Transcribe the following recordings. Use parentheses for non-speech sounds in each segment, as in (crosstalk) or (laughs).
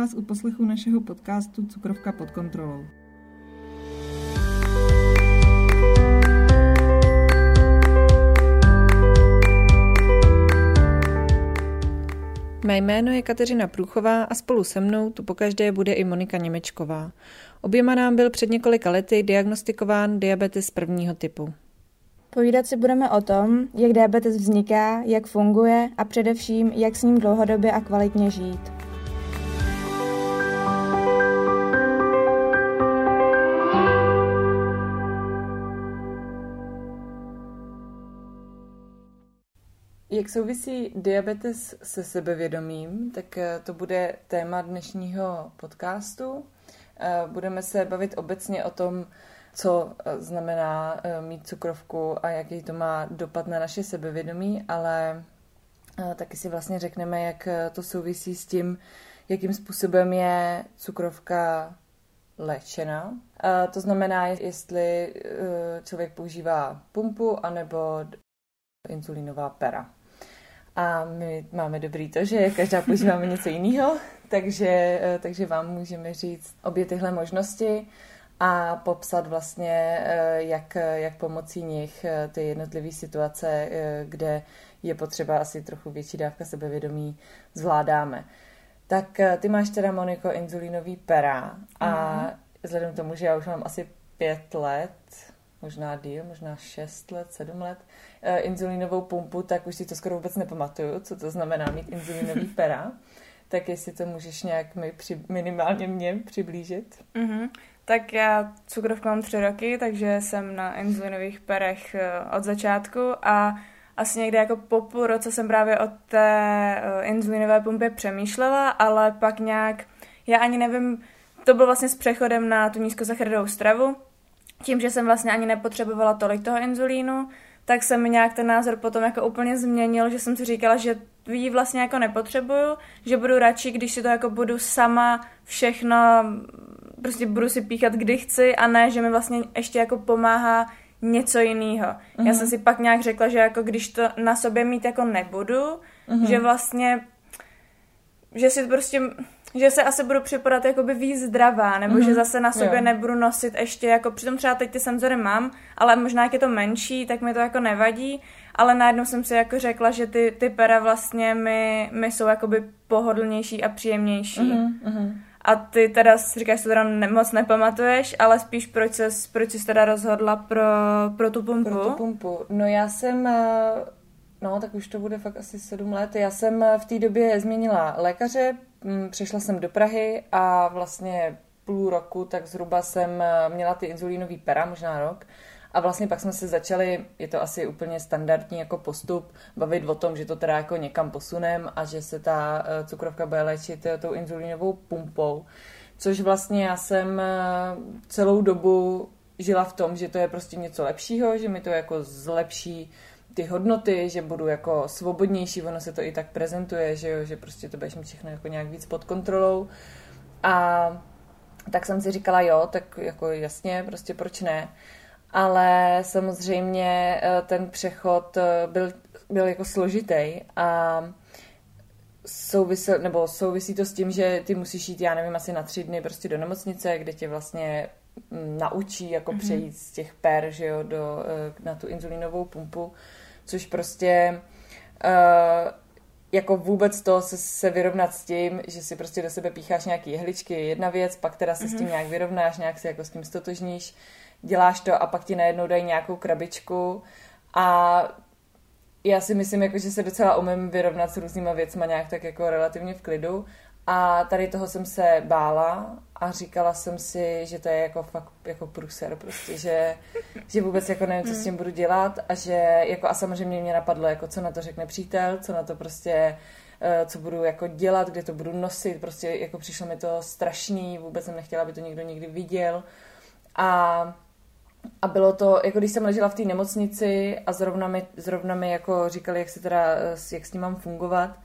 vás u poslechu našeho podcastu Cukrovka pod kontrolou. Mé jméno je Kateřina Průchová a spolu se mnou tu pokaždé bude i Monika Němečková. Oběma nám byl před několika lety diagnostikován diabetes prvního typu. Povídat si budeme o tom, jak diabetes vzniká, jak funguje a především, jak s ním dlouhodobě a kvalitně žít. Jak souvisí diabetes se sebevědomím, tak eh, to bude téma dnešního podcastu. Eh, budeme se bavit obecně o tom, co eh, znamená mít cukrovku a jaký to má dopad na naše sebevědomí, ale taky si vlastně řekneme, jak to souvisí s tím, jakým způsobem je cukrovka léčena. To znamená, jestli člověk používá pumpu anebo insulínová pera. A my máme dobrý to, že každá používáme (laughs) něco jiného, takže, eh, takže vám můžeme říct obě tyhle možnosti a popsat vlastně, eh, jak, jak pomocí nich eh, ty jednotlivé situace, kde je potřeba asi trochu větší dávka sebevědomí, zvládáme. Tak ty máš teda, Moniko, inzulínový pera a mm. vzhledem k tomu, že já už mám asi pět let, možná díl, možná šest let, sedm let, uh, inzulínovou pumpu, tak už si to skoro vůbec nepamatuju, co to znamená mít inzulínový (laughs) pera. tak jestli to můžeš nějak mi při, minimálně mě přiblížit. Mm-hmm. Tak já cukrovku mám tři roky, takže jsem na inzulinových perech eh, od začátku a asi někde jako po půl roce jsem právě o té uh, inzulinové pumpě přemýšlela, ale pak nějak, já ani nevím, to bylo vlastně s přechodem na tu nízkosacharidovou stravu, tím, že jsem vlastně ani nepotřebovala tolik toho inzulínu, tak jsem nějak ten názor potom jako úplně změnil, že jsem si říkala, že ji vlastně jako nepotřebuju, že budu radši, když si to jako budu sama všechno, prostě budu si píchat, kdy chci a ne, že mi vlastně ještě jako pomáhá něco jiného. Mm-hmm. Já mhm. jsem si pak nějak řekla, že jako když to na sobě mít jako nebudu, mm-hmm. že vlastně že si prostě že se asi budu připadat jakoby víc zdravá, nebo mm-hmm. že zase na sobě jo. nebudu nosit ještě jako, přitom třeba teď ty senzory mám, ale možná jak je to menší, tak mi to jako nevadí, ale najednou jsem si jako řekla, že ty, ty pera vlastně mi, mi jsou jakoby pohodlnější a příjemnější. Mm-hmm. A ty teda říkáš, že to teda ne, moc nepamatuješ, ale spíš proč jsi, proč jsi teda rozhodla pro, pro tu pumpu? Pro tu pumpu. No já jsem, eh, no tak už to bude fakt asi sedm let, já jsem v té době změnila lékaře, Mm, přišla jsem do Prahy a vlastně půl roku, tak zhruba jsem eh, měla ty inzulínové pera, možná rok. A vlastně pak jsme se začali, je to asi úplně standardní jako postup, bavit o tom, že to teda jako někam posunem a že se ta eh, cukrovka bude léčit eh, tou inzulínovou pumpou. Což vlastně já jsem celou dobu žila v tom, že to je prostě něco lepšího, že mi to jako zlepší ty hodnoty, že budu jako svobodnější, ono se to i tak prezentuje, že jo, že prostě to budeš mít všechno jako nějak víc pod kontrolou. A tak jsem si říkala, jo, tak jako jasně, prostě proč ne. Ale samozřejmě eh, ten přechod eh, byl, byl jako složitý a souvisel, nebo souvisí to s tím, že ty musíš jít, já nevím, asi na tři dny prostě do nemocnice, kde tě vlastně naučí jako mm-hmm. přejít z těch per, že jo, do, eh, na tu inzulínovou pumpu což prostě uh, jako vůbec to se, se vyrovnat s tím, že si prostě do sebe pícháš nějaký jehličky, je jedna věc, pak teda se mm-hmm. s tím mhm. nějak vyrovnáš, nějak si jako s tím stotožníš, děláš to a pak ti najednou dají nějakou krabičku a já si myslím, jako, že se docela umím vyrovnat s různýma věcma nějak tak jako relativně v klidu a tady toho jsem se bála a říkala jsem si, že to je jako fakt jako pruser prostě, že, že vůbec jako nevím, co s tím budu dělat a že jako a samozřejmě mě napadlo, jako co na to řekne přítel, co na to prostě eh, co budu jako dělat, kde to budu nosit, prostě jako přišlo mi to strašný, vůbec jsem nechtěla, aby to někdo někdy viděl. A a bylo to, jako když jsem ležela v té nemocnici a zrovna mi, zrovna mi jako říkali, jak se teda, eh, jak s tím mám fungovat,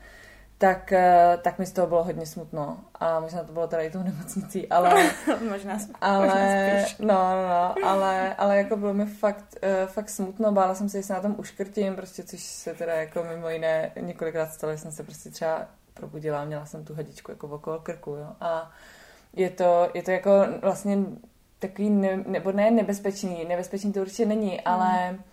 tak, eh, tak mi z toho bylo hodně smutno. A možná to bylo teda i tou nemocnicí, (laughs) ale... možná, ale, možná spíš. No, no, no, ale, ale jako bylo mi fakt, uh, fakt smutno. Bála jsem se, se na tom uškrtím, prostě, což se teda jako mimo jiné několikrát stalo, že jsem se prostě třeba probudila, měla jsem tu hadičku jako okolo krku, jo. A je to, je to jako vlastně takový, ne, nebo ne nebezpečný, nebezpečný to určitě není, mm.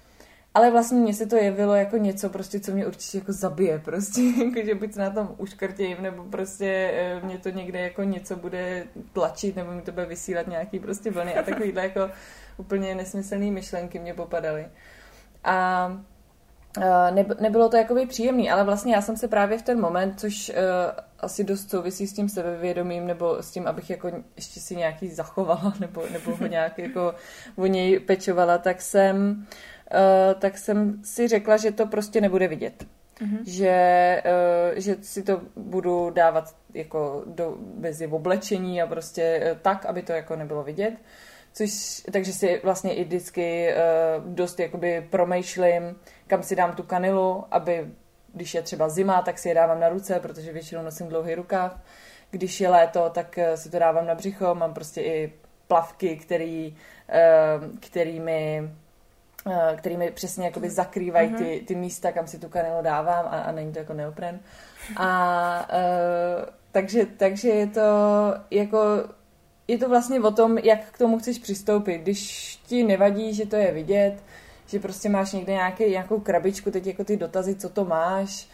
Ale vlastně mně se to jevilo jako něco prostě, co mě určitě jako zabije prostě, (laughs) jako že buď se na tom uškrtím, nebo prostě eh, mě to někde jako něco bude tlačit, nebo mi to bude vysílat nějaký prostě vlny a takovýhle jako úplně nesmyslné myšlenky mě popadaly. A nebylo to jakoby příjemný, ale vlastně já jsem se právě v ten moment, což uh, asi dost souvisí s tím sebevědomím, nebo s tím, abych jako ještě si nějaký zachovala, (laughs) nebo, nebo ho nějak jako o něj pečovala, tak jsem, uh, tak jsem si řekla, že to prostě nebude vidět. Mm-hmm. Že, uh, že si to budu dávat jako do, mezi oblečení a prostě tak, aby to jako nebylo vidět. Což, takže si vlastně i vždycky uh, dost jakoby promýšlím, kam si dám tu kanilu, aby když je třeba zima, tak si je dávám na ruce, protože většinou nosím dlouhý rukáv. Když je léto, tak eh, si to dávám na břicho, mám prostě i plavky, který, eh, kterými kterými přesně jakoby zakrývají ty, mhm. ty místa, kam si tu kanilu dávám a, a není to jako neopren. A uh, takže, takže je to jako je to vlastně o tom, jak k tomu chceš přistoupit. Když ti nevadí, že to je vidět, že prostě máš někde nějaký, nějakou krabičku, teď jako ty dotazy, co to máš,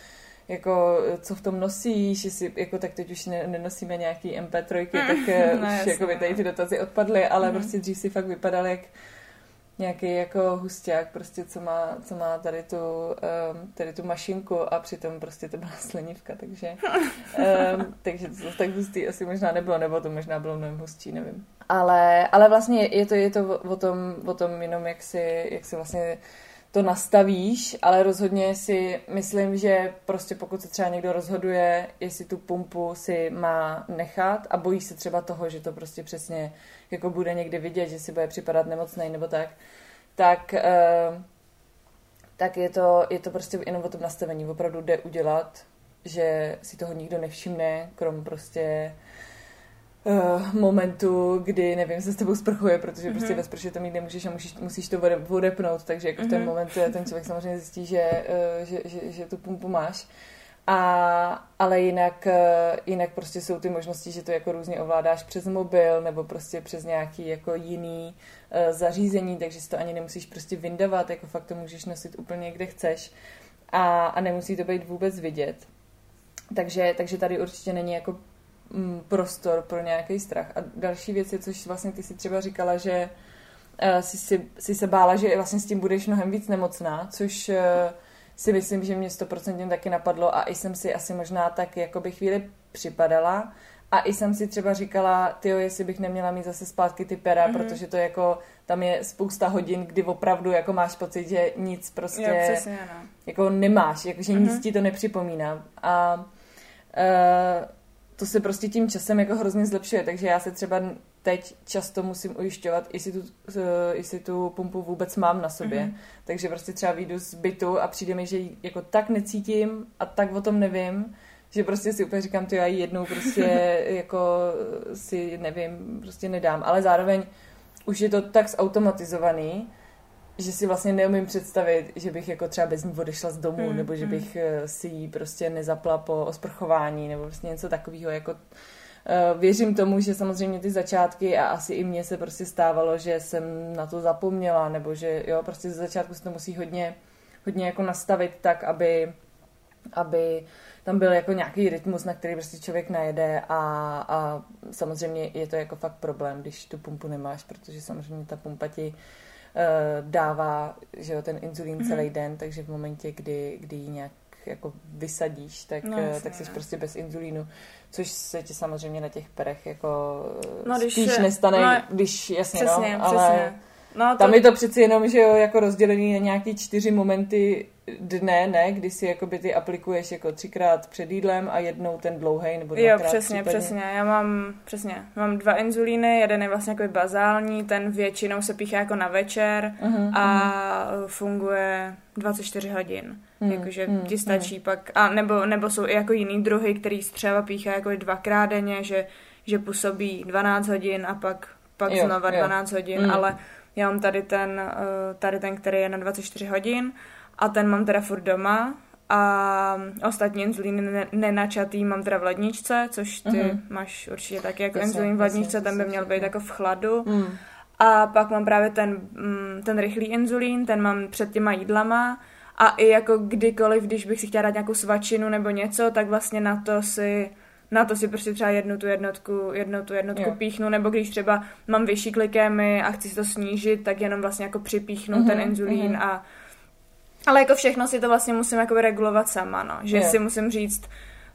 jako co v tom nosíš, jestli, jako tak teď už ne, nenosíme nějaký MP3, tak (laughs) no, už jako by tady ty dotazy odpadly, ale mm-hmm. prostě dřív si fakt vypadal jak nějaký jako husták, prostě, co má, co má tady, tu, um, tady tu mašinku a přitom prostě to byla (laughs) slenivka, takže, um, takže to tak hustý asi možná nebylo, nebo to možná bylo mnohem hustší, nevím. Ale, ale vlastně je to, je to o, tom, o tom jenom, jak si, jak si vlastně to nastavíš, ale rozhodně si myslím, že prostě pokud se třeba někdo rozhoduje, jestli tu pumpu si má nechat a bojí se třeba toho, že to prostě přesně jako bude někdy vidět, že si bude připadat nemocný nebo tak, tak, uh, tak je, to, je to prostě jenom o tom nastavení. Opravdu jde udělat, že si toho nikdo nevšimne, krom prostě uh, momentu, kdy, nevím, se s tebou sprchuje, protože mm-hmm. prostě mhm. ve sprše to mít nemůžeš a musíš, musíš to odepnout, takže jako v ten mm-hmm. moment ten člověk samozřejmě zjistí, že, uh, že, že, že tu pumpu máš. A, ale jinak, eh, jinak prostě jsou ty možnosti, že to jako různě ovládáš přes mobil nebo prostě přes nějaký jako jiný uh, zařízení, takže si to ani nemusíš prostě vyndavat, jako fakt to můžeš nosit úplně kde chceš a, a nemusí to být vůbec vidět. Takže, takže tady určitě není jako mm, prostor pro nějaký strach. A další věc je, což vlastně ty si třeba říkala, že uh, si, si, si se bála, že vlastně s tím budeš mnohem víc nemocná, což uh, si myslím, že mě stoprocentně taky napadlo a i jsem si asi možná tak jako by chvíli připadala a i jsem si třeba říkala, ty jestli bych neměla mít zase zpátky ty pera, mm-hmm. protože to jako, tam je spousta hodin, kdy opravdu jako máš pocit, že nic prostě jo, přesně, no. jako nemáš, jako, že mm-hmm. nic ti to nepřipomíná. A uh, to se prostě tím časem jako hrozně zlepšuje, takže já se třeba teď často musím ujišťovat, jestli tu, uh, jestli tu pumpu vůbec mám na sobě. Mm-hmm. Takže prostě třeba vyjdu z bytu a přijde mi, že ji jako tak necítím a tak o tom nevím, že prostě si úplně říkám, to já ji jednou prostě (laughs) jako si nevím, prostě nedám. Ale zároveň už je to tak zautomatizovaný, že si vlastně neumím představit, že bych jako třeba bez ní odešla z domu, mm, nebo že mm. bych eh, si ji prostě nezapla po osprchování, nebo prostě něco takového, jako věřím tomu, že samozřejmě ty začátky a asi i mně se prostě stávalo, že jsem na to zapomněla, nebo že jo, prostě ze začátku se to musí hodně, hodně jako nastavit tak, aby, aby tam byl jako nějaký rytmus, na který prostě člověk najede a, a samozřejmě je to jako fakt problém, když tu pumpu nemáš, protože samozřejmě ta pumpa ti Eh, dává že jo, ten inzulín mm-hmm. celý den, takže v momentě, kdy, kdy ji nějak jako vysadíš, tak, no, eh, tak jsi ne. prostě bez inzulínu, což se ti samozřejmě na těch perech jako no, když, spíš nestane, no, když jasně, no, přesně, no, ale přesně. No, to... tam je to přeci jenom, že jo, jako rozdělený na nějaký čtyři momenty dne, ne, kdy si jakoby ty aplikuješ jako třikrát před jídlem a jednou ten dlouhý nebo dvakrát Jo, přesně, případně. přesně. Já mám, přesně, mám dva inzulíny, jeden je vlastně jako bazální, ten většinou se píchá jako na večer uh-huh, a uh-huh. funguje 24 hodin. Hmm, Jakože hmm, ti stačí hmm. pak, a nebo, nebo jsou i jako jiný druhy, který střeva píchá jako dvakrát denně, že, že působí 12 hodin a pak, pak jo, znova jo. 12 hodin, hmm. ale já mám tady ten, uh, tady ten, který je na 24 hodin a ten mám teda furt doma a ostatní inzulíny ne- nenačatý mám teda v ledničce, což ty Mhm. máš určitě taky jako Jasně, inzulín v jasně, ledničce, to ten by měl být všechno. jako v chladu. Mm. A pak mám právě ten, mm, ten rychlý inzulín, ten mám před těma jídlama a i jako kdykoliv, když bych si chtěla dát nějakou svačinu nebo něco, tak vlastně na to si na to si prostě třeba jednu tu jednotku, jednu tu jednotku Jo. píchnu, nebo když třeba mám vyšší klikémy a chci si to snížit, tak jenom vlastně jako připíchnu Mhm, ten inzulín mhm. a ale jako všechno si to vlastně musím jako regulovat sama, no. Že Jo. si musím říct,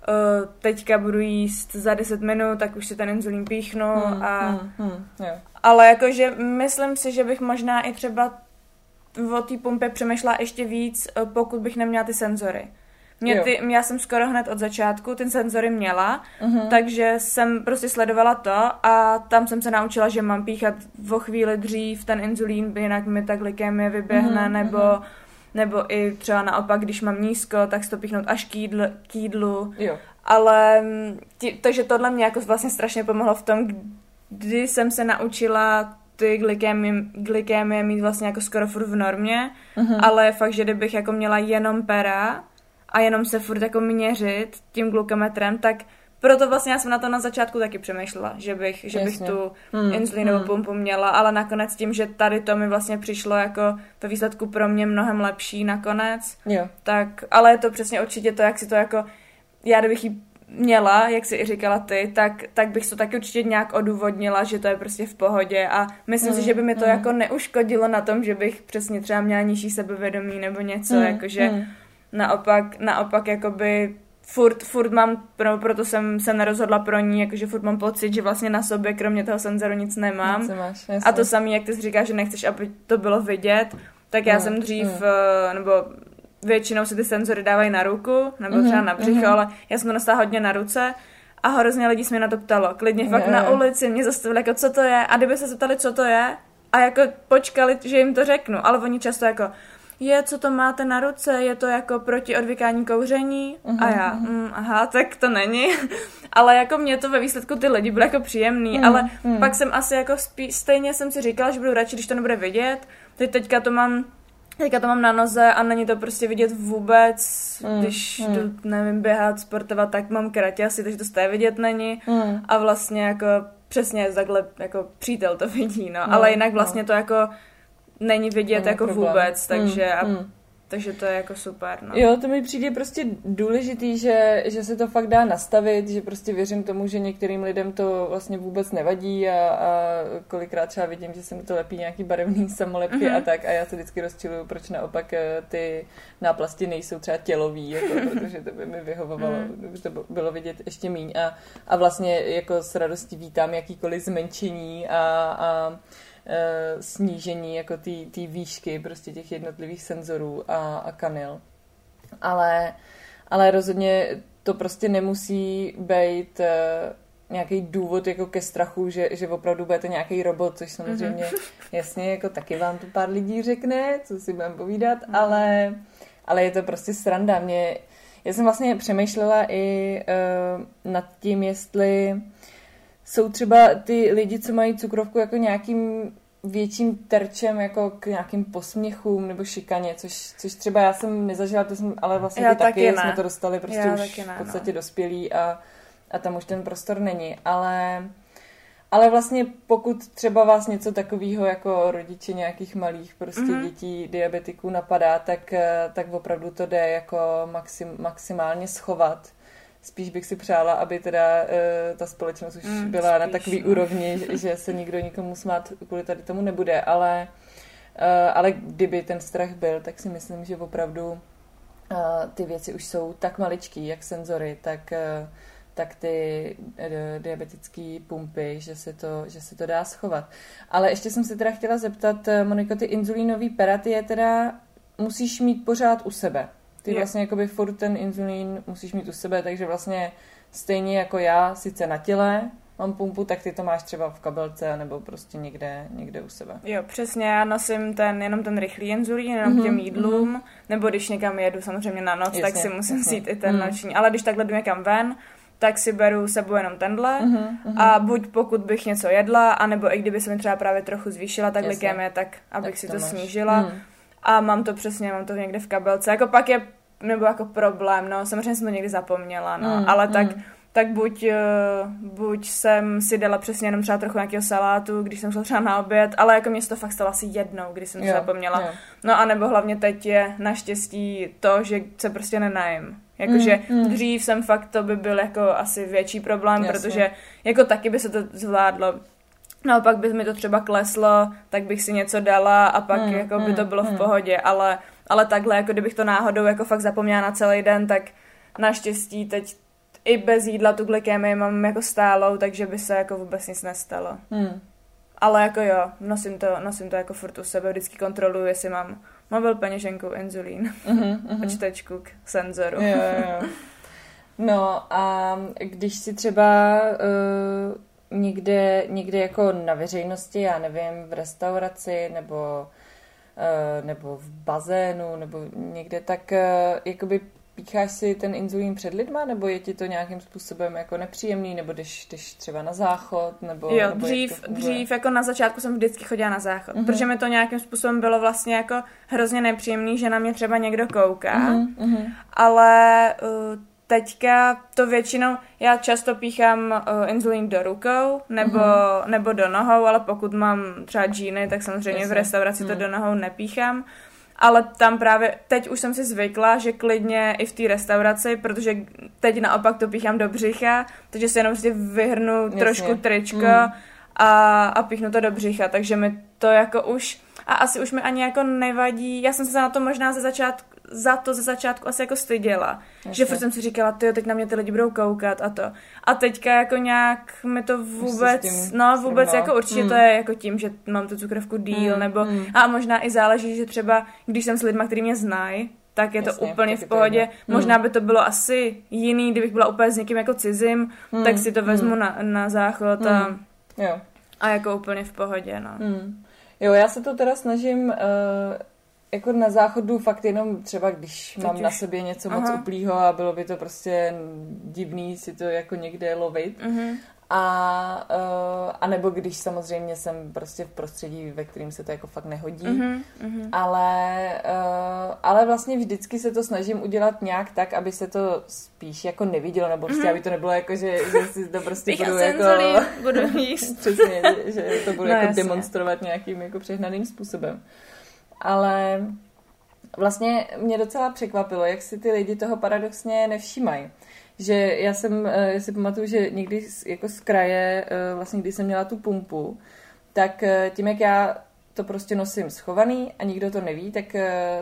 uh, teďka budu jíst za 10 minut, tak už si ten inzulín píchnu Mm, a mm, mm, jo. ale jakože myslím si, že bych možná i třeba o té pumpě přemýšlela ještě víc, eh, pokud bych neměla ty senzory. Mě ty, já jsem skoro hned od začátku ty senzory měla, Mhm. takže jsem prostě sledovala to a tam jsem se naučila, že mám píchat o chvíli dřív ten inzulín, jinak mi ta glykemie vyběhne, Mhm, nebo, mhm. nebo i třeba naopak, když mám nízko, tak to píchnout až k, jídl, k jídlu. Jo. Ale mm, tí, takže tohle mě jako vlastně strašně pomohlo v tom, kdy jsem se naučila ty glykémie, glykémie mít vlastně jako skoro furt v normě, Mhm. ale fakt, že kdybych jako měla jenom pera a jenom se furt jako měřit tím glukometrem, tak proto vlastně já jsem na to na začátku taky přemýšlela, že bych, že bych tu Hmm, inzulínovou hmm. pumpu měla, ale nakonec tím, že tady to mi vlastně přišlo jako ve výsledku pro mě mnohem lepší nakonec, Jo. tak, ale je to přesně určitě to, jak si to jako, já kdybych ji měla, jak si i říkala ty, tak, tak bych to taky určitě nějak odůvodnila, že to je prostě v pohodě a myslím si, Mm, že by mi to mm. jako neuškodilo na tom, že bych přesně třeba měla nižší sebevědomí nebo něco, Mm, jakože mm. Naopak, naopak jakoby furt, furt mám, pro, proto jsem se nerozhodla pro ní, jakože furt mám pocit, že vlastně na sobě kromě toho senzoru nic nemám. Co máš. A to samé, jak ty jsi říkáš, že nechceš, aby to bylo vidět, tak já Mm, jsem dřív, mm. eh, nebo většinou si ty senzory dávají na ruku, nebo Mhm, třeba na břicho, mhm. ale já jsem to nosila hodně na ruce a hrozně lidí se mi na to ptalo. Klidně fakt Jo, na ulici mě zastavili, jako co to je, a kdyby se zeptali, co to je, a jako počkali, že jim to řeknu, ale oni často jako, je, co to máte na ruce, je to jako proti odvykání kouření a Mhm, já, mm, aha, tak to není, (laughs) ale jako mě to ve výsledku ty lidi byly jako příjemný, Mm, ale mm. pak jsem asi jako spí, stejně jsem si říkala, že budu radši, když to nebude vidět, teď teďka to mám Teďka to mám na noze a není to prostě vidět vůbec, Mm, když mm. jdu, nevím, běhat, sportovat, tak mám kraťasy, takže to stejně vidět není. Mm. A vlastně jako přesně takhle jako přítel to vidí, no. No, Ale jinak no. vlastně to jako není vidět Není jako problém. vůbec, takže, Mm, a, mm. takže to je jako super, no. Jo, to mi přijde prostě důležitý, že, že se to fakt dá nastavit, že prostě věřím tomu, že některým lidem to vlastně vůbec nevadí a, a kolikrát třeba vidím, že se mi to lepí nějaký barevný samolepky Mhm. a tak a já se vždycky rozčiluju, proč naopak eh, ty náplasti nejsou třeba tělový, jako, (laughs) protože to by mi vyhovovalo, Mhm. kdyby to bylo vidět ještě míň a, a vlastně jako s radostí vítám jakýkoliv zmenšení a, a snížení jako té výšky prostě těch jednotlivých senzorů a, a kanil. Ale, ale rozhodně to prostě nemusí být uh, nějaký důvod jako ke strachu, že, že opravdu budete nějaký robot, což samozřejmě mm-hmm. jasně jako taky vám to pár lidí řekne, co si budeme povídat, mm-hmm. ale, ale je to prostě sranda. Mě, já jsem vlastně přemýšlela i uh, nad tím, jestli jsou třeba ty lidi, co mají cukrovku jako nějakým větším terčem jako k nějakým posměchům nebo šikaně, což, což třeba já jsem nezažila, to jsem, ale vlastně Já ty taky, taky ne. jsme to dostali prostě Já už ne, v podstatě no. dospělí a, a tam už ten prostor není, ale ale vlastně pokud třeba vás něco takového jako rodiče nějakých malých prostě Mhm. mm-hmm. dětí diabetiků napadá, tak, eh, tak opravdu to jde jako maxim, maximálně schovat. Spíš bych si přála, aby teda uh, ta společnost už Mm, byla na spíš, takový no. úrovni, (laughs) že- se nikdo nikomu smát kvůli tady tomu nebude, ale, uh, ale kdyby ten strach byl, tak si myslím, že opravdu uh, ty věci už jsou tak maličký, jak senzory, tak, uh, tak ty uh, diabetické pumpy, že se, to, že se to dá schovat. Ale ještě jsem se teda chtěla zeptat, Moniko, ty inzulínový peraty je teda musíš mít pořád u sebe. Ty Jo. vlastně jakoby furt ten inzulín musíš mít u sebe, takže vlastně stejně jako já, sice na těle mám pumpu, tak ty to máš třeba v kabelce nebo prostě někde, někde u sebe. Jo, přesně, já nosím ten, jenom ten rychlý inzulín, jenom Mhm, těm jídlům, nebo když někam jedu samozřejmě na noc, tak Jasně, si musím jasně. vzít i ten Mhm. noční, ale když takhle jdu někam ven, tak si beru sebou jenom tenhle Mhm, mhm. a buď pokud bych něco jedla, anebo i kdyby se mi třeba právě trochu zvýšila ta Jasně. glykemie, tak abych Tak si to to, snížila. Mhm. A mám to přesně, mám to někde v kabelce. Jako pak je nebo jako problém, no, samozřejmě jsem to někdy zapomněla, no, mm, ale mm. tak tak buď, eh, buď jsem si dala přesně jenom třeba trochu nějakého salátu, když jsem šla třeba na oběd, ale jako mě to fakt stalo asi jednou, když jsem to zapomněla. Jo. No a nebo hlavně teď je naštěstí to, že se prostě nenajím. Jakože mm, mm. dřív jsem fakt, to by byl jako asi větší problém, Jasně. protože jako taky by se to zvládlo. Naopak by mi to třeba kleslo, tak bych si něco dala a pak mm, jako by mm, to bylo mm. v pohodě, ale, ale takhle, jako kdybych to náhodou jako fakt zapomněla na celý den, tak naštěstí teď i bez jídla tu glykémii mám jako stálou, takže by se jako vůbec nic nestalo. Hmm. Ale jako jo, nosím to, nosím to jako furt u sebe, vždycky kontroluji, jestli mám mobil, peněženku, inzulín uh-huh, uh-huh. a čtečku k senzoru. Jo, jo. (laughs) No a když si třeba uh, někde, někde jako na veřejnosti, já nevím, v restauraci nebo uh, nebo v bazénu, nebo někde, tak uh, jakoby pícháš si ten inzulín před lidma, nebo je ti to nějakým způsobem jako nepříjemný, nebo jdeš, jdeš třeba na záchod, nebo... Jo, nebo dřív, dřív jako na začátku jsem vždycky chodila na záchod, uh-huh. protože mi to nějakým způsobem bylo vlastně jako hrozně nepříjemný, že na mě třeba někdo kouká, uh-huh. ale uh, teďka to většinou, já často píchám uh, inzulín do rukou nebo, uh-huh. nebo do nohou, ale pokud mám třeba džíny, tak samozřejmě Jasně. v restauraci uh-huh. to do nohou nepíchám ale tam právě, teď už jsem si zvykla, že klidně i v té restauraci, protože teď naopak to píchám do břicha, takže si jenom prostě vyhrnu Jasně. trošku tričko mm. a, a píchnu to do břicha, takže mi to jako už, a asi už mi ani jako nevadí, já jsem se na to možná ze začátku, za to ze začátku asi jako styděla. Jasně. Že furt jsem si říkala, ty teď na mě ty lidi budou koukat a to. A teďka jako nějak mi to vůbec, tím, no vůbec tím, jako určitě mm. to je jako tím, že mám tu cukrovku díl, mm, nebo mm. a možná i záleží, že třeba když jsem s lidma, kteří mě znají, tak je Jasně, to úplně v pohodě. To Možná by to bylo asi jiný, kdybych byla úplně s někým jako cizím, mm. tak si to vezmu mm. na, na záchod a, mm. jo. a jako úplně v pohodě, no. Mm. Jo, já se to teda snažím uh, jako na záchodu fakt jenom třeba, když Teď mám už. na sobě něco Aha. moc uplýho a bylo by to prostě divný si to jako někde lovit. Uh-huh. A, uh, a nebo když samozřejmě jsem prostě v prostředí, ve kterým se to jako fakt nehodí. Uh-huh, uh-huh. Ale, uh, ale vlastně vždycky se to snažím udělat nějak tak, aby se to spíš jako nevidělo, nebo prostě uh-huh. aby to nebylo jako, že, že si to prostě budu jako... (laughs) budu jíst. Přesně, že, že to budu no, jako jasně. demonstrovat nějakým jako přehnaným způsobem ale vlastně mě docela překvapilo, jak si ty lidi toho paradoxně nevšímají. Že já jsem, eh, já si pamatuju, že někdy jako z kraje, eh, vlastně když jsem měla tu pumpu, tak eh, tím, jak já to prostě nosím schovaný a nikdo to neví, tak,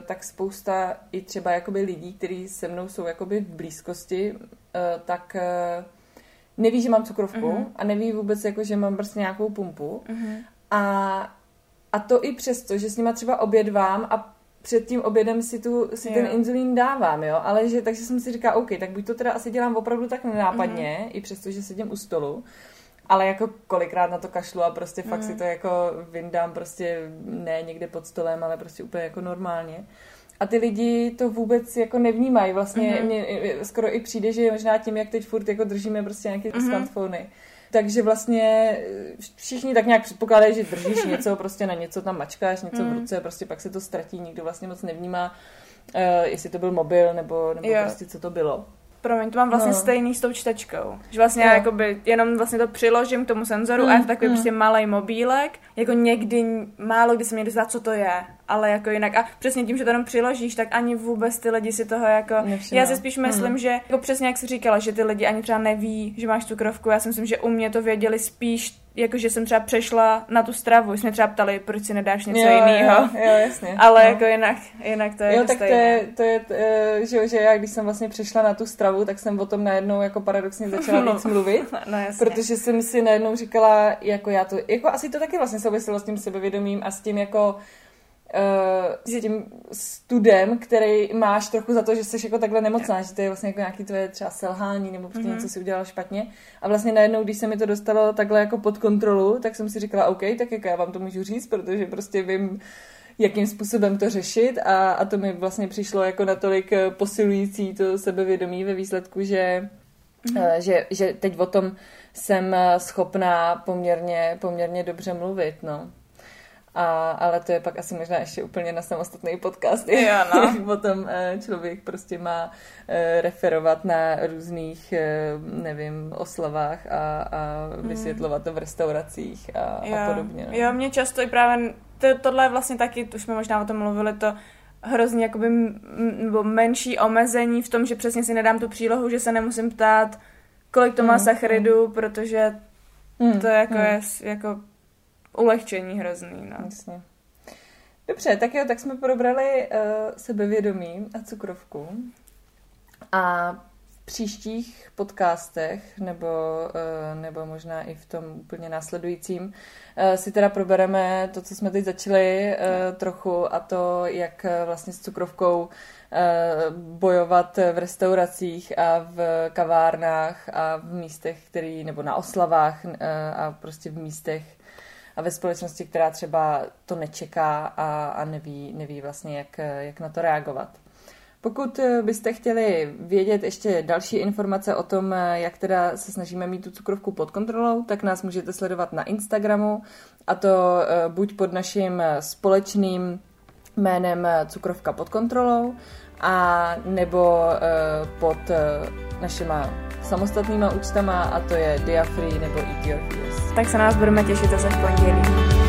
tak spousta i třeba jakoby lidí, kteří se mnou jsou jakoby v blízkosti, tak neví, že mám cukrovku uh-huh. a neví vůbec, jako, že mám prostě nějakou pumpu. Uh-huh. A a to i přesto, že s nima třeba obědvám a před tím obědem si, tu, si ten inzulín dávám, jo, ale že, takže jsem si říkala, OK, tak buď to teda asi dělám opravdu tak nenápadně, mm-hmm. i přesto, že sedím u stolu, ale jako kolikrát na to kašlu a prostě fakt mm. si to jako vyndám prostě ne někde pod stolem, ale prostě úplně jako normálně. A ty lidi to vůbec jako nevnímají. Vlastně mm-hmm. mě skoro i přijde, že možná tím, jak teď furt jako držíme prostě nějaké mm-hmm. smartfony, takže vlastně všichni tak nějak předpokládají, že držíš něco, prostě na něco tam mačkáš, něco mm. v ruce, prostě pak se to ztratí, nikdo vlastně moc nevnímá, uh, jestli to byl mobil nebo, nebo prostě co to bylo. Promiň, to mám vlastně no. stejný s tou čtečkou. Že vlastně já jakoby jenom vlastně to přiložím k tomu senzoru mm, a je to takový mm. prostě malý mobílek. Jako někdy, málo kdy se mě dostá, co to je. Ale jako jinak. A přesně tím, že to jenom přiložíš, tak ani vůbec ty lidi si toho jako... Nevšimá. Já si spíš myslím, mm. že jako přesně jak jsi říkala, že ty lidi ani třeba neví, že máš cukrovku. Já si myslím, že u mě to věděli spíš jakože jsem třeba přešla na tu stravu, jsme třeba ptali, proč si nedáš něco jo, jiného. Jo, jo, jasně. Ale no. jako jinak, jinak to je Jo, tak to je, to je, eh, že, že já když jsem vlastně přešla na tu stravu, tak jsem o tom najednou jako paradoxně začala (laughs) no. víc mluvit. (laughs) No, jasně. Protože jsem si najednou říkala, jako já to, jako asi to taky vlastně souviselo s tím sebevědomím a s tím jako uh, s tím studem, který máš trochu za to, že jsi jako takhle nemocná, že to je vlastně jako nějaký tvoje třeba selhání nebo prostě mm-hmm. něco si udělala špatně. A vlastně najednou, když se mi to dostalo takhle jako pod kontrolu, tak jsem si říkala, OK, tak jako já vám to můžu říct, protože prostě vím, jakým způsobem to řešit a, a to mi vlastně přišlo jako natolik eh, posilující to sebevědomí ve výsledku, že, mm-hmm. že, že teď o tom jsem schopná poměrně, poměrně dobře mluvit, no. A, ale to je pak asi možná ještě úplně na samostatný podcast. Jo, no. (laughs) Jak potom eh, člověk prostě má eh, referovat na různých, eh, nevím, oslavách a, a vysvětlovat to v restauracích a, jo. a podobně. No. Jo, mě často i právě, to, tohle je vlastně taky, už jsme možná o tom mluvili, to hrozně jakoby nebo menší omezení v tom, že přesně si nedám tu přílohu, že se nemusím ptát, kolik to má Mm, sacharidů, protože Hmm, to jako hmm. je jako ulehčení hrozný, no. Jasně. Dobře, tak jo, tak jsme probrali uh, sebevědomí a cukrovku. A v příštích podcastech, nebo, uh, nebo možná i v tom úplně následujícím, uh, si teda probereme to, co jsme teď začali uh, trochu, a to, jak vlastně s cukrovkou bojovat v restauracích a v kavárnách a v místech, který, nebo na oslavách a prostě v místech, a ve společnosti, která třeba to nečeká a, a neví, neví vlastně, jak, jak na to reagovat. Pokud eh, byste chtěli vědět ještě další informace o tom, eh, jak teda se snažíme mít tu cukrovku pod kontrolou, tak nás můžete sledovat na Instagramu a to eh, buď pod naším společným jménem Cukrovka pod kontrolou a nebo pod našima samostatnýma účtama a to je Diafree nebo Eat Your. Tak se nás budeme těšit zase v pondělí.